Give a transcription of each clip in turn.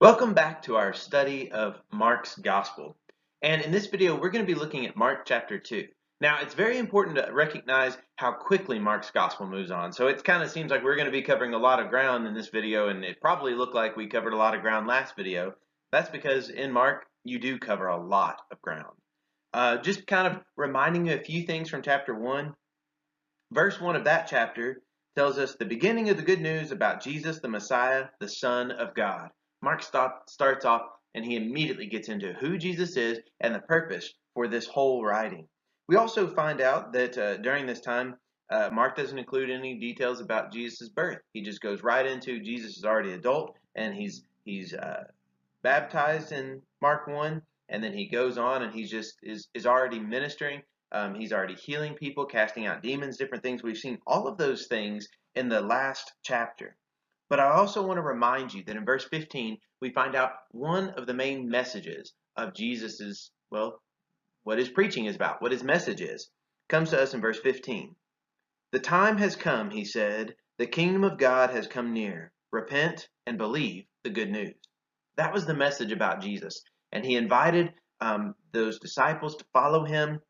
Welcome back to our study of Mark's Gospel. And in this video, we're going to be looking at Mark chapter 2. Now, it's very important to recognize how quickly Mark's Gospel moves on. So it kind of seems like we're going to be covering a lot of ground in this video, and it probably looked like we covered a lot of ground last video. That's because in Mark, you do cover a lot of ground. Uh, just kind of reminding you a few things from chapter 1. Verse 1 of that chapter tells us the beginning of the good news about Jesus, the Messiah, the Son of God. Mark stop, starts off and he immediately gets into who Jesus is and the purpose for this whole writing. We also find out that uh, during this time, uh, Mark doesn't include any details about Jesus' birth. He just goes right into Jesus is already adult and he's he's uh, baptized in Mark 1 and then he goes on and he's just is, is already ministering. Um, he's already healing people, casting out demons, different things. We've seen all of those things in the last chapter. But I also want to remind you that in verse 15, we find out one of the main messages of Jesus's, well, what his preaching is about, what his message is, comes to us in verse 15. The time has come, he said, the kingdom of God has come near. Repent and believe the good news. That was the message about Jesus. And he invited um, those disciples to follow him.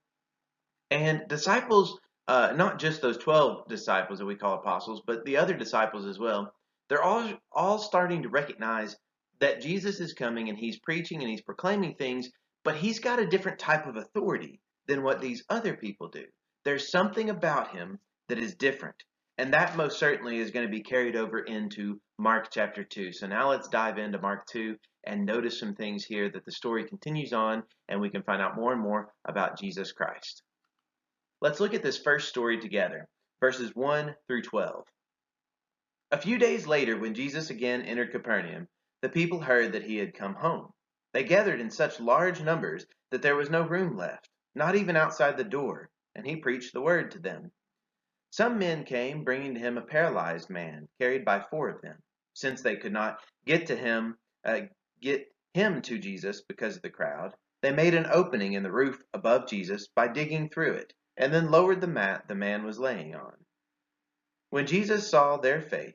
And disciples, uh, not just those 12 disciples that we call apostles, but the other disciples as well, they're all all starting to recognize that Jesus is coming and he's preaching and he's proclaiming things, but he's got a different type of authority than what these other people do. There's something about him that is different. And that most certainly is going to be carried over into Mark chapter 2. So now let's dive into Mark 2 and notice some things here that the story continues on and we can find out more and more about Jesus Christ. Let's look at this first story together, verses 1 through 12. A few days later, when Jesus again entered Capernaum, the people heard that he had come home. They gathered in such large numbers that there was no room left, not even outside the door, and he preached the word to them. Some men came, bringing to him a paralyzed man, carried by four of them. Since they could not get to him, uh, get him to Jesus because of the crowd, they made an opening in the roof above Jesus by digging through it, and then lowered the mat the man was laying on. When Jesus saw their faith,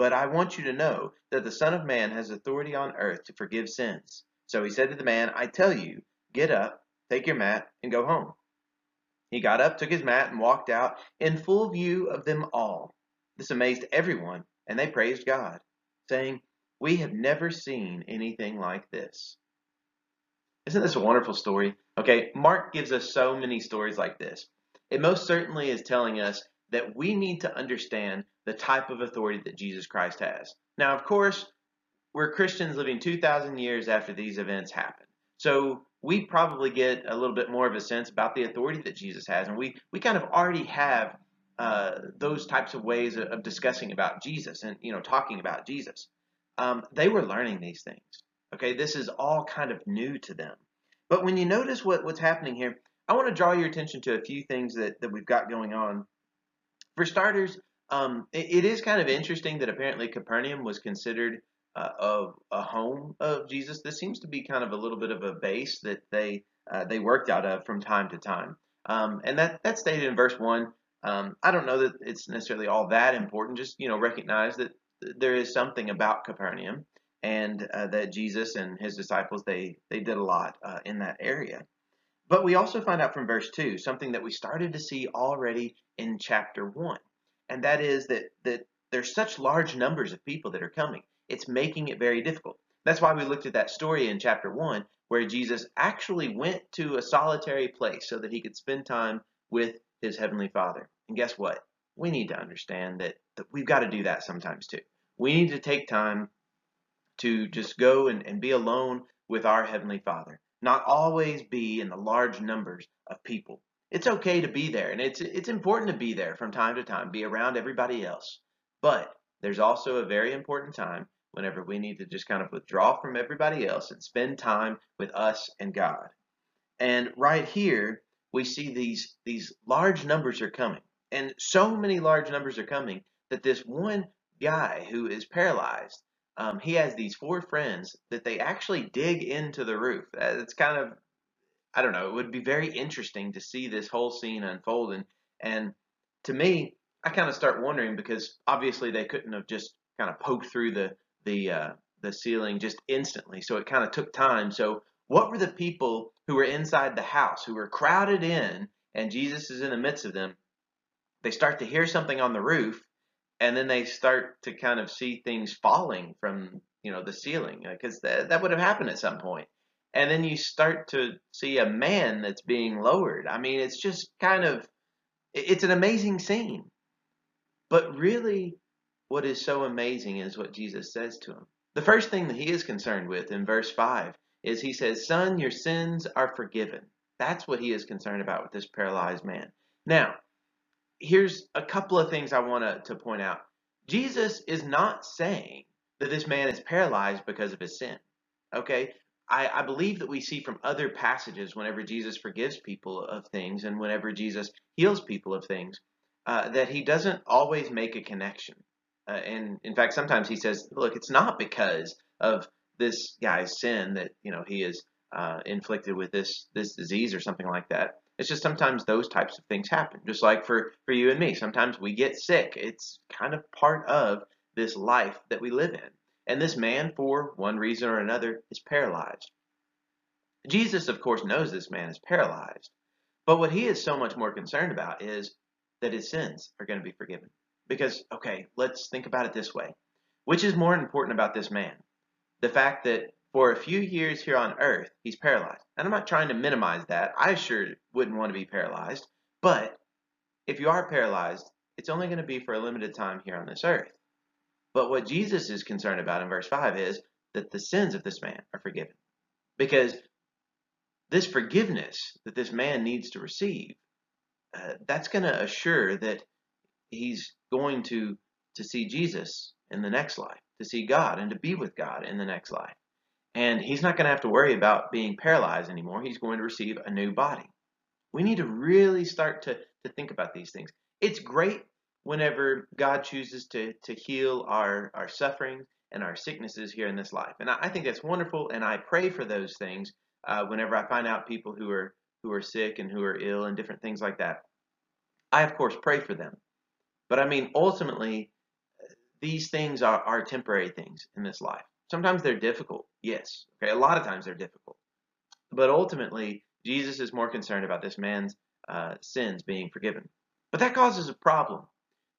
But I want you to know that the Son of Man has authority on earth to forgive sins. So he said to the man, I tell you, get up, take your mat, and go home. He got up, took his mat, and walked out in full view of them all. This amazed everyone, and they praised God, saying, We have never seen anything like this. Isn't this a wonderful story? Okay, Mark gives us so many stories like this. It most certainly is telling us that we need to understand the type of authority that Jesus Christ has. Now, of course, we're Christians living 2,000 years after these events happened. So we probably get a little bit more of a sense about the authority that Jesus has. And we, we kind of already have uh, those types of ways of, of, discussing about Jesus and, you know, talking about Jesus. Um, they were learning these things. Okay, this is all kind of new to them. But when you notice what, what's happening here, I want to draw your attention to a few things that, that we've got going on for starters, um, it, it is kind of interesting that apparently Capernaum was considered uh, of a home of Jesus. This seems to be kind of a little bit of a base that they uh, they worked out of from time to time, um, and that that's stated in verse one. Um, I don't know that it's necessarily all that important. Just you know, recognize that there is something about Capernaum, and uh, that Jesus and his disciples they they did a lot uh, in that area. But we also find out from verse 2 something that we started to see already in chapter 1. And that is that, that there's such large numbers of people that are coming. It's making it very difficult. That's why we looked at that story in chapter 1 where Jesus actually went to a solitary place so that he could spend time with his heavenly Father. And guess what? We need to understand that, that we've got to do that sometimes too. We need to take time to just go and, and be alone with our heavenly Father not always be in the large numbers of people. It's okay to be there, and it's it's important to be there from time to time, be around everybody else. But there's also a very important time whenever we need to just kind of withdraw from everybody else and spend time with us and God. And right here, we see these these large numbers are coming. And so many large numbers are coming that this one guy who is paralyzed, um, he has these four friends that they actually dig into the roof. It's kind of, I don't know, it would be very interesting to see this whole scene unfold. And, to me, I kind of start wondering because obviously they couldn't have just kind of poked through the the uh, the ceiling just instantly. So it kind of took time. So what were the people who were inside the house who were crowded in, and Jesus is in the midst of them? They start to hear something on the roof, and then they start to kind of see things falling from you know the ceiling because that that would have happened at some point. And then you start to see a man that's being lowered. I mean, it's just kind of it's an amazing scene. But really, what is so amazing is what Jesus says to him. The first thing that he is concerned with in verse 5 is he says, Son, your sins are forgiven. That's what he is concerned about with this paralyzed man. Now, here's a couple of things I want to, point out. Jesus is not saying that this man is paralyzed because of his sin. Okay? I, I believe that we see from other passages whenever Jesus forgives people of things and whenever Jesus heals people of things uh, that he doesn't always make a connection. Uh, and in fact, sometimes he says, "Look, it's not because of this guy's sin that you know he is uh, inflicted with this this disease or something like that." It's just sometimes those types of things happen. Just like for for you and me, sometimes we get sick. It's kind of part of this life that we live in. And this man, for one reason or another, is paralyzed. Jesus, of course, knows this man is paralyzed. But what he is so much more concerned about is that his sins are going to be forgiven. Because, okay, let's think about it this way. Which is more important about this man? The fact that for a few years here on earth, he's paralyzed. And I'm not trying to minimize that. I sure wouldn't want to be paralyzed. But if you are paralyzed, it's only going to be for a limited time here on this earth. But what Jesus is concerned about in verse 5 is that the sins of this man are forgiven. Because this forgiveness that this man needs to receive uh, that's going to assure that he's going to to see Jesus in the next life, to see God and to be with God in the next life. And he's not going to have to worry about being paralyzed anymore. He's going to receive a new body. We need to really start to, to think about these things. It's great whenever God chooses to, to heal our, our suffering and our sicknesses here in this life. And I, I think that's wonderful, and I pray for those things uh, whenever I find out people who are who are sick and who are ill and different things like that. I, of course, pray for them. But I mean, ultimately, these things are, are temporary things in this life. Sometimes they're difficult, yes. Okay, a lot of times they're difficult. But ultimately, Jesus is more concerned about this man's uh, sins being forgiven. But that causes a problem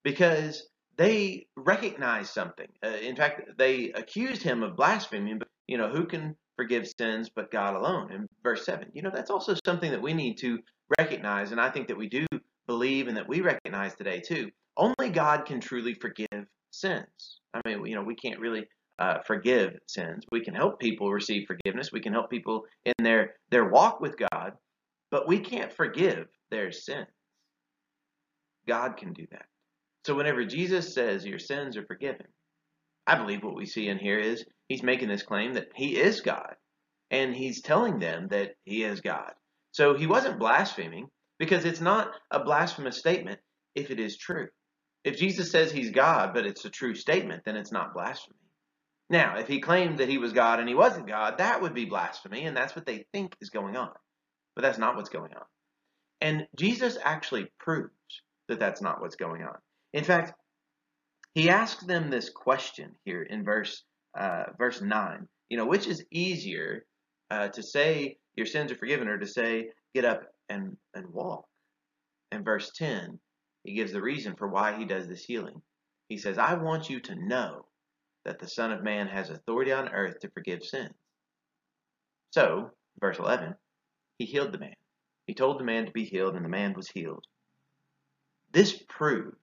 because they recognize something. Uh, in fact, they accused him of blaspheming. But you know, who can forgive sins but God alone. In verse 7, you know, that's also something that we need to recognize, and I think that we do believe and that we recognize today too. Only God can truly forgive sins. I mean, you know, we can't really uh, forgive sins. We can help people receive forgiveness. We can help people in their their walk with God, but we can't forgive their sins. God can do that. So whenever Jesus says your sins are forgiven, I believe what we see in here is he's making this claim that he is God. And he's telling them that he is God. So he wasn't blaspheming because it's not a blasphemous statement if it is true. If Jesus says he's God, but it's a true statement, then it's not blasphemy. Now, if he claimed that he was God and he wasn't God, that would be blasphemy, and that's what they think is going on. But that's not what's going on. And Jesus actually proves that that's not what's going on. In fact, he asks them this question here in verse uh, verse nine. You know, which is easier uh, to say your sins are forgiven, or to say get up and and walk? In verse ten, he gives the reason for why he does this healing. He says, "I want you to know that the Son of Man has authority on earth to forgive sins." So, verse eleven, he healed the man. He told the man to be healed, and the man was healed. This proved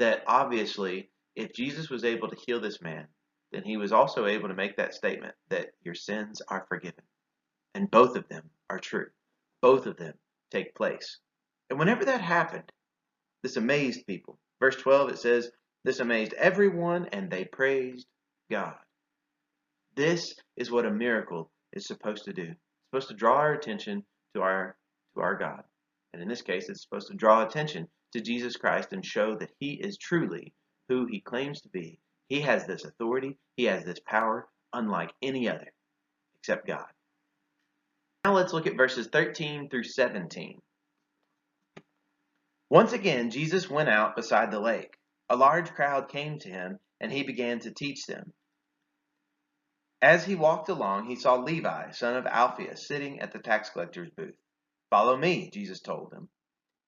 that obviously, if Jesus was able to heal this man, then he was also able to make that statement that your sins are forgiven. And both of them are true. Both of them take place. And whenever that happened, this amazed people. Verse 12, it says, This amazed everyone, and they praised God. This is what a miracle is supposed to do. It's supposed to draw our attention to our to our God. And in this case, it's supposed to draw attention to Jesus Christ and show that he is truly who he claims to be. He has this authority, he has this power unlike any other except God. Now let's look at verses 13 through 17. Once again, Jesus went out beside the lake. A large crowd came to him, and he began to teach them. As he walked along, he saw Levi, son of Alphaeus, sitting at the tax collector's booth. Follow me, Jesus told him.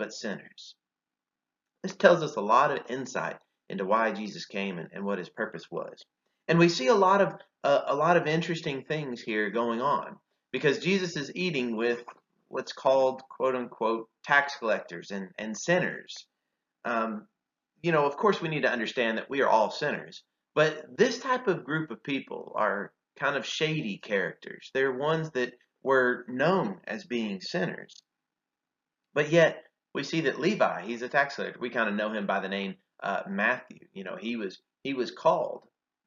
but sinners. This tells us a lot of insight into why Jesus came and, and what his purpose was. And we see a lot of uh, a lot of interesting things here going on because Jesus is eating with what's called quote unquote tax collectors and, and sinners. Um, you know, of course, we need to understand that we are all sinners, but this type of group of people are kind of shady characters. They're ones that were known as being sinners. But yet, we see that Levi, he's a tax collector. We kind of know him by the name uh, Matthew. You know, he was he was called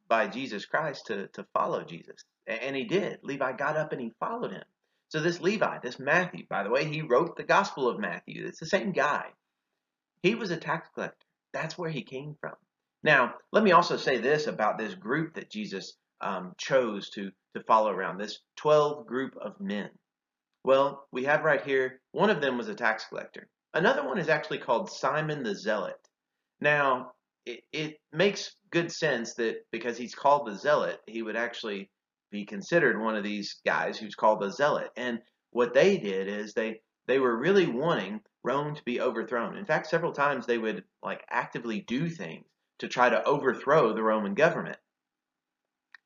by Jesus Christ to, to follow Jesus. And he did. Levi got up and he followed him. So this Levi, this Matthew, by the way, he wrote the Gospel of Matthew. It's the same guy. He was a tax collector. That's where he came from. Now, let me also say this about this group that Jesus um, chose to, to follow around, this 12 group of men. Well, we have right here, one of them was a tax collector. Another one is actually called Simon the Zealot. Now, it, it makes good sense that because he's called the Zealot, he would actually be considered one of these guys who's called the zealot. And what they did is they they were really wanting Rome to be overthrown. In fact, several times they would like actively do things to try to overthrow the Roman government.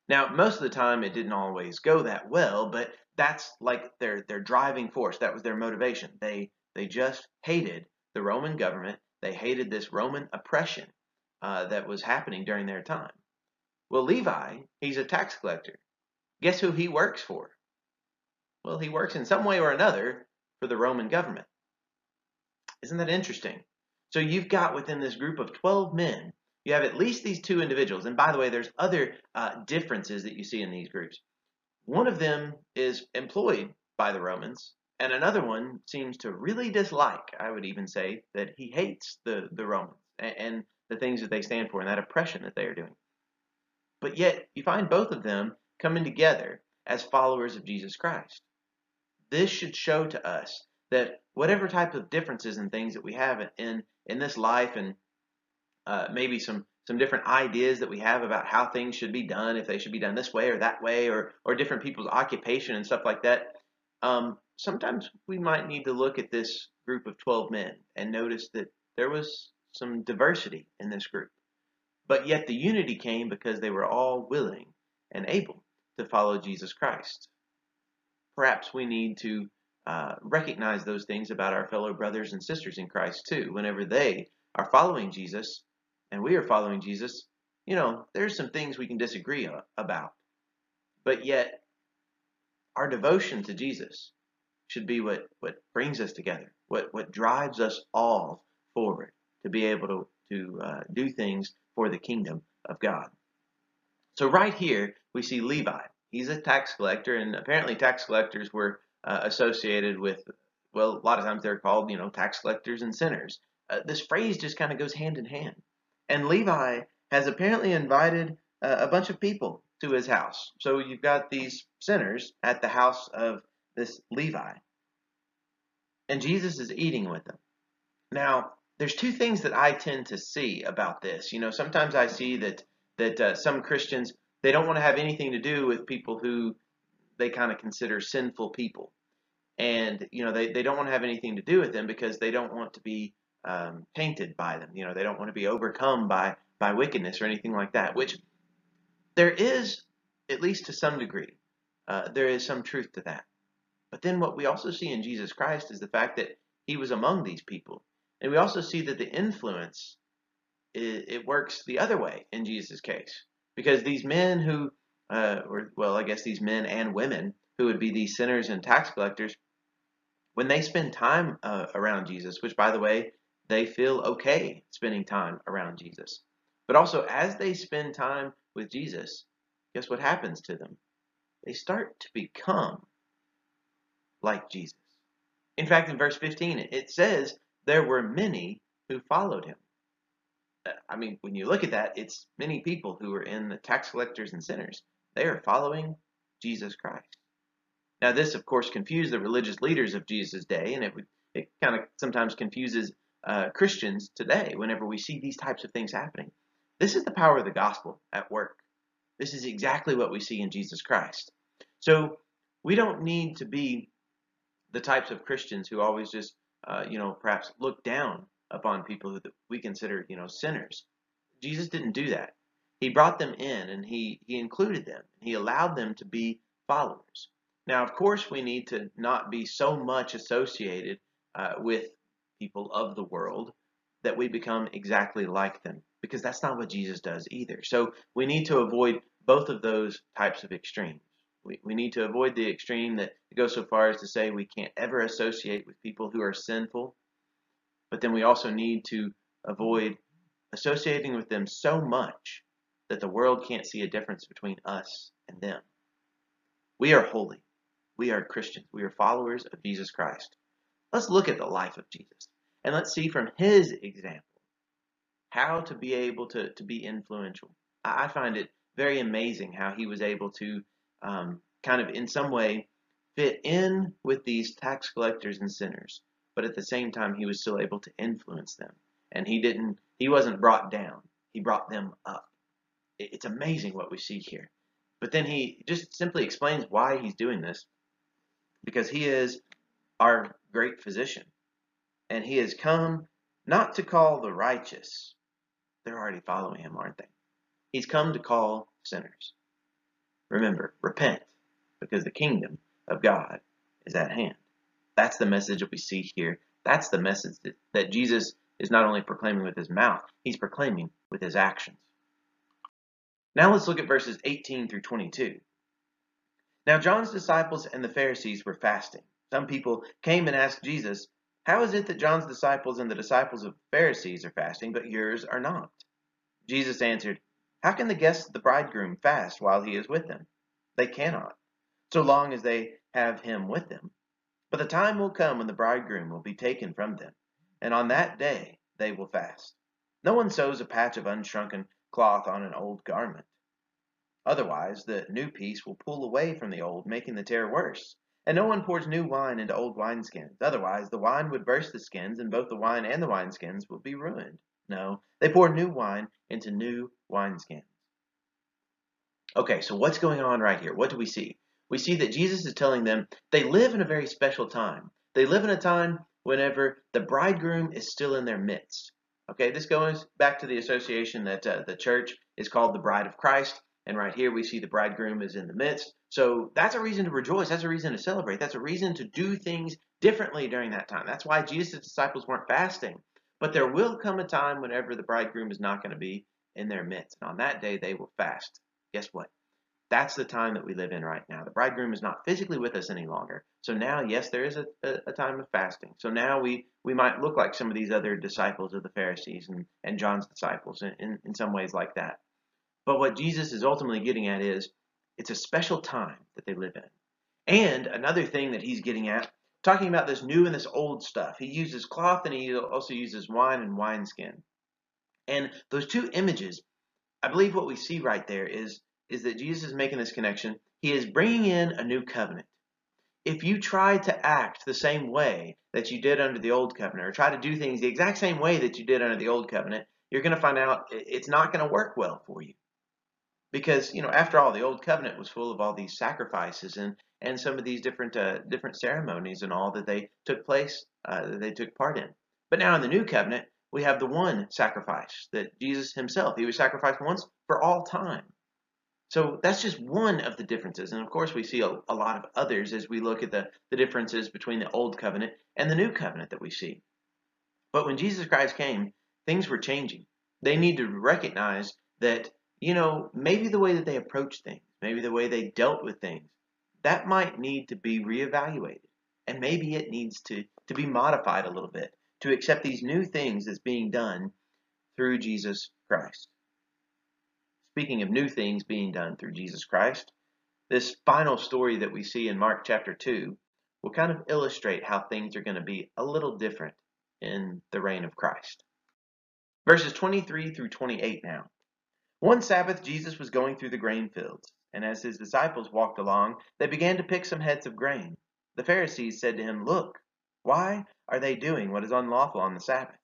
Now, most of the time it didn't always go that well, but that's like their their driving force. That was their motivation. They they just hated the Roman government. They hated this Roman oppression uh, that was happening during their time. Well, Levi, he's a tax collector. Guess who he works for? Well, he works in some way or another for the Roman government. Isn't that interesting? So you've got within this group of 12 men, you have at least these two individuals. And by the way, there's other uh, differences that you see in these groups. One of them is employed by the Romans, and another one seems to really dislike, I would even say, that he hates the, the Romans and, and the things that they stand for and that oppression that they are doing. But yet, you find both of them coming together as followers of Jesus Christ. This should show to us that whatever type of differences and things that we have in in this life and uh, maybe some some different ideas that we have about how things should be done, if they should be done this way or that way, or or different people's occupation and stuff like that. Um, sometimes we might need to look at this group of 12 men and notice that there was some diversity in this group. But yet the unity came because they were all willing and able to follow Jesus Christ. Perhaps we need to uh, recognize those things about our fellow brothers and sisters in Christ too. Whenever they are following Jesus and we are following Jesus, you know, there's some things we can disagree about. But yet, our devotion to Jesus should be what, what brings us together, what, what drives us all forward to be able to, to uh, do things for the kingdom of God. So right here, we see Levi. He's a tax collector, and apparently tax collectors were uh, associated with, well, a lot of times they're called, you know, tax collectors and sinners. Uh, this phrase just kind of goes hand in hand. And Levi has apparently invited uh, a bunch of people to his house. So you've got these sinners at the house of this Levi. And Jesus is eating with them. Now, there's two things that I tend to see about this. You know, sometimes I see that that uh, some Christians they don't want to have anything to do with people who they kind of consider sinful people, and you know they, they don't want to have anything to do with them because they don't want to be um, tainted by them. You know they don't want to be overcome by by wickedness or anything like that. Which there is at least to some degree, uh, there is some truth to that. But then what we also see in Jesus Christ is the fact that he was among these people. And we also see that the influence, it, it works the other way in Jesus' case. Because these men who, uh, well, I guess these men and women who would be these sinners and tax collectors, when they spend time uh, around Jesus, which by the way, they feel okay spending time around Jesus. But also, as they spend time with Jesus, guess what happens to them? They start to become like Jesus. In fact, in verse 15, it says there were many who followed him. Uh, I mean, when you look at that, it's many people who are in the tax collectors and sinners. They are following Jesus Christ. Now, this, of course, confused the religious leaders of Jesus' day, and it, it kind of sometimes confuses uh, Christians today whenever we see these types of things happening. This is the power of the gospel at work. This is exactly what we see in Jesus Christ. So we don't need to be the types of Christians who always just, uh, you know, perhaps look down upon people who we consider, you know, sinners. Jesus didn't do that. He brought them in and he, he included them. He allowed them to be followers. Now, of course, we need to not be so much associated uh, with people of the world that we become exactly like them because that's not what Jesus does either. So we need to avoid both of those types of extremes. We, we need to avoid the extreme that goes so far as to say we can't ever associate with people who are sinful, but then we also need to avoid associating with them so much that the world can't see a difference between us and them. We are holy. We are Christians. We are followers of Jesus Christ. Let's look at the life of Jesus and let's see from his example how to be able to, to be influential. I find it very amazing how he was able to um, kind of in some way fit in with these tax collectors and sinners, but at the same time he was still able to influence them. And he didn't he wasn't brought down. He brought them up. It's amazing what we see here. But then he just simply explains why he's doing this. Because he is our great physician. And he has come not to call the righteous. They're already following him, aren't they? He's come to call sinners. Remember, repent, because the kingdom of God is at hand. That's the message that we see here. That's the message that, that Jesus is not only proclaiming with his mouth, he's proclaiming with his actions. Now let's look at verses 18 through 22. Now John's disciples and the Pharisees were fasting. Some people came and asked Jesus, How is it that John's disciples and the disciples of Pharisees are fasting, but yours are not? Jesus answered, how can the guests of the bridegroom fast while he is with them? They cannot, so long as they have him with them. But the time will come when the bridegroom will be taken from them, and on that day they will fast. No one sews a patch of unshrunken cloth on an old garment. Otherwise, the new piece will pull away from the old, making the tear worse. And no one pours new wine into old wineskins. Otherwise, the wine would burst the skins, and both the wine and the wineskins would be ruined. No, they pour new wine into new wineskins. Okay, so what's going on right here? What do we see? We see that Jesus is telling them they live in a very special time. They live in a time whenever the bridegroom is still in their midst. Okay, this goes back to the association that uh, the church is called the bride of Christ. And right here we see the bridegroom is in the midst. So that's a reason to rejoice. That's a reason to celebrate. That's a reason to do things differently during that time. That's why Jesus' disciples weren't fasting. But there will come a time whenever the bridegroom is not going to be in their midst. And on that day, they will fast. Guess what? That's the time that we live in right now. The bridegroom is not physically with us any longer. So now, yes, there is a, a, a, time of fasting. So now we, we might look like some of these other disciples of the Pharisees and, and John's disciples in, in, in some ways like that. But what Jesus is ultimately getting at is it's a special time that they live in. And another thing that he's getting at talking about this new and this old stuff. He uses cloth and he also uses wine and wineskin. And those two images, I believe what we see right there is, is that Jesus is making this connection. He is bringing in a new covenant. If you try to act the same way that you did under the old covenant, or try to do things the exact same way that you did under the old covenant, you're going to find out it's not going to work well for you. Because, you know, after all, the old covenant was full of all these sacrifices and, and some of these different uh, different ceremonies and all that they took place, uh, that they took part in. But now in the new covenant, we have the one sacrifice that Jesus himself, he was sacrificed once for all time. So that's just one of the differences. And of course, we see a, a, lot of others as we look at the, the differences between the Old Covenant and the New Covenant that we see. But when Jesus Christ came, things were changing. They need to recognize that, you know, maybe the way that they approach things, maybe the way they dealt with things, that might need to be reevaluated. And maybe it needs to, to be modified a little bit to accept these new things that's being done through Jesus Christ. Speaking of new things being done through Jesus Christ, this final story that we see in Mark chapter 2 will kind of illustrate how things are going to be a little different in the reign of Christ. Verses 23 through 28 now. One Sabbath, Jesus was going through the grain fields, and as his disciples walked along, they began to pick some heads of grain. The Pharisees said to him, Look, why are they doing what is unlawful on the Sabbath?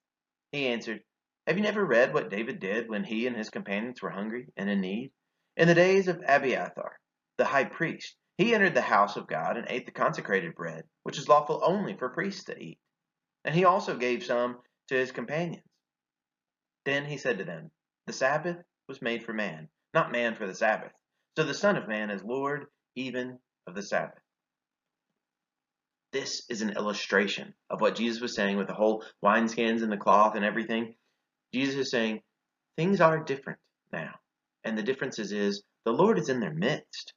He answered, Have you never read what David did when he and his companions were hungry and in need? In the days of Abiathar, the high priest, he entered the house of God and ate the consecrated bread, which is lawful only for priests to eat. And he also gave some to his companions. Then he said to them, The Sabbath was made for man, not man for the Sabbath. So the Son of Man is Lord even of the Sabbath. This is an illustration of what Jesus was saying with the whole wineskins and the cloth and everything. Jesus is saying things are different now. And the difference is, is the Lord is in their midst.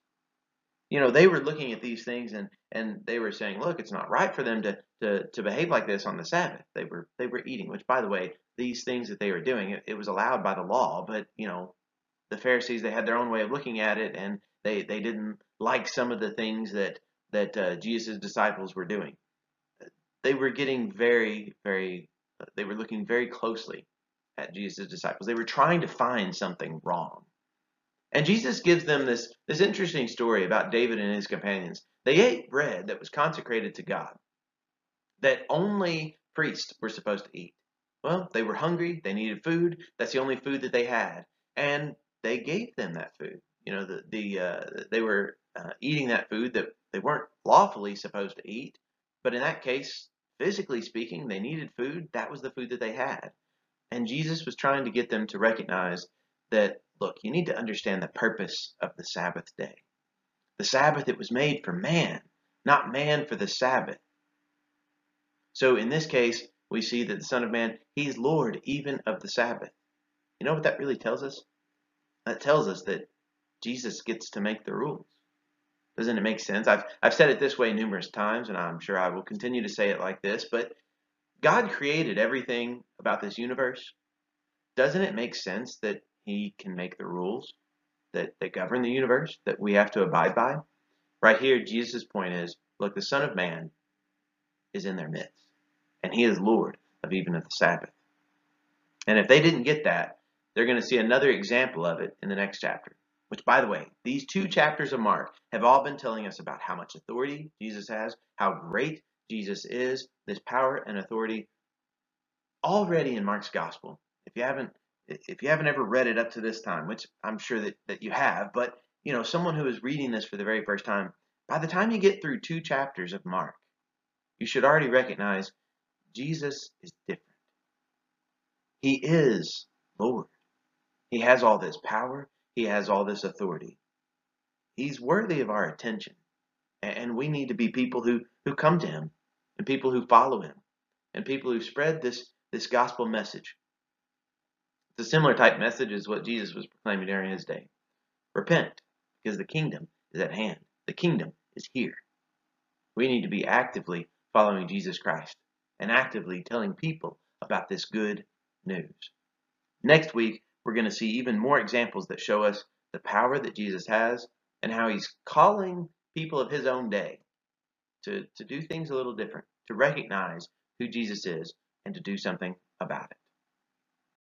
You know, they were looking at these things and, and they were saying, look, it's not right for them to, to, to behave like this on the Sabbath. They were they were eating, which by the way, these things that they were doing, it, it was allowed by the law, but you know, the Pharisees they had their own way of looking at it and they, they didn't like some of the things that that uh, Jesus' disciples were doing. They were getting very, very, they were looking very closely at Jesus' disciples. They were trying to find something wrong. And Jesus gives them this, this interesting story about David and his companions. They ate bread that was consecrated to God, that only priests were supposed to eat. Well, they were hungry, they needed food, that's the only food that they had. And they gave them that food. You know, the, the uh, they were uh, eating that food that they weren't lawfully supposed to eat, but in that case, physically speaking, they needed food. That was the food that they had. And Jesus was trying to get them to recognize that, look, you need to understand the purpose of the Sabbath day. The Sabbath, it was made for man, not man for the Sabbath. So in this case, we see that the Son of Man, He's Lord even of the Sabbath. You know what that really tells us? That tells us that Jesus gets to make the rules. Doesn't it make sense? I've, I've said it this way numerous times, and I'm sure I will continue to say it like this, but God created everything about this universe. Doesn't it make sense that He can make the rules that, that govern the universe that we have to abide by? Right here, Jesus' point is look, the Son of Man is in their midst, and He is Lord of even of the Sabbath. And if they didn't get that, they're going to see another example of it in the next chapter. Which, by the way, these two chapters of Mark have all been telling us about how much authority Jesus has, how great Jesus is, this power and authority already in Mark's gospel. If you haven't if you haven't ever read it up to this time, which I'm sure that, that you have, but you know, someone who is reading this for the very first time, by the time you get through two chapters of Mark, you should already recognize Jesus is different. He is Lord. He has all this power. He has all this authority. He's worthy of our attention. And we need to be people who, who come to him and people who follow him and people who spread this, this gospel message. It's a similar type message as what Jesus was proclaiming during his day. Repent, because the kingdom is at hand. The kingdom is here. We need to be actively following Jesus Christ and actively telling people about this good news. Next week, we're going to see even more examples that show us the power that Jesus has and how he's calling people of his own day to, to do things a little different, to recognize who Jesus is and to do something about it.